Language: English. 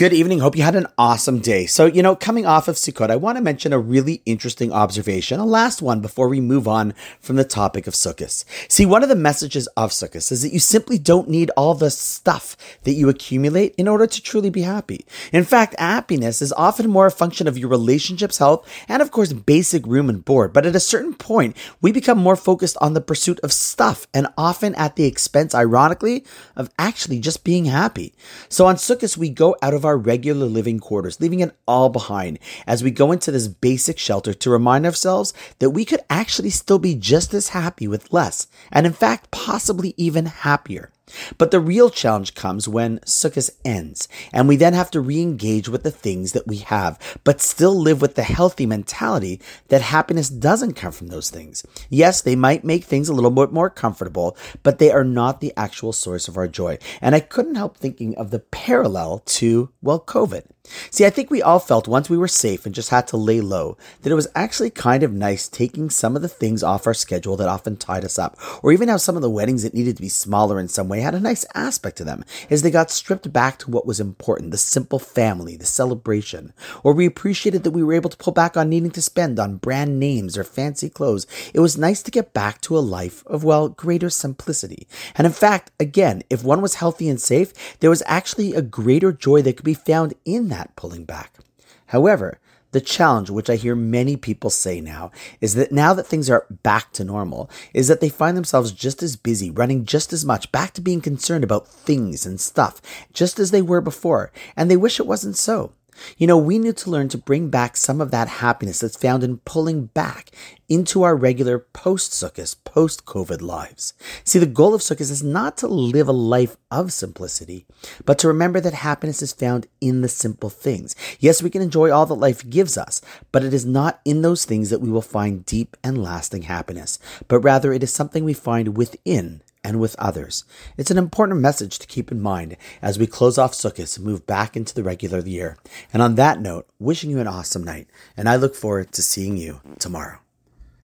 Good evening. Hope you had an awesome day. So, you know, coming off of Sukkot, I want to mention a really interesting observation, a last one before we move on from the topic of Sukkot. See, one of the messages of Sukkot is that you simply don't need all the stuff that you accumulate in order to truly be happy. In fact, happiness is often more a function of your relationships, health, and of course, basic room and board. But at a certain point, we become more focused on the pursuit of stuff and often at the expense, ironically, of actually just being happy. So on Sukkot, we go out of our our regular living quarters, leaving it all behind as we go into this basic shelter to remind ourselves that we could actually still be just as happy with less, and in fact, possibly even happier. But the real challenge comes when Sukkot ends, and we then have to re engage with the things that we have, but still live with the healthy mentality that happiness doesn't come from those things. Yes, they might make things a little bit more comfortable, but they are not the actual source of our joy. And I couldn't help thinking of the parallel to, well, COVID. See, I think we all felt once we were safe and just had to lay low that it was actually kind of nice taking some of the things off our schedule that often tied us up, or even how some of the weddings that needed to be smaller in some way had a nice aspect to them as they got stripped back to what was important the simple family, the celebration. Or we appreciated that we were able to pull back on needing to spend on brand names or fancy clothes. It was nice to get back to a life of, well, greater simplicity. And in fact, again, if one was healthy and safe, there was actually a greater joy that could be found in that pulling back. However, the challenge, which I hear many people say now, is that now that things are back to normal, is that they find themselves just as busy, running just as much, back to being concerned about things and stuff, just as they were before, and they wish it wasn't so. You know, we need to learn to bring back some of that happiness that's found in pulling back into our regular post Sukkot, post COVID lives. See, the goal of Sukkot is not to live a life of simplicity, but to remember that happiness is found in the simple things. Yes, we can enjoy all that life gives us, but it is not in those things that we will find deep and lasting happiness, but rather it is something we find within and with others. It's an important message to keep in mind as we close off Sukkot and move back into the regular year. And on that note, wishing you an awesome night, and I look forward to seeing you tomorrow.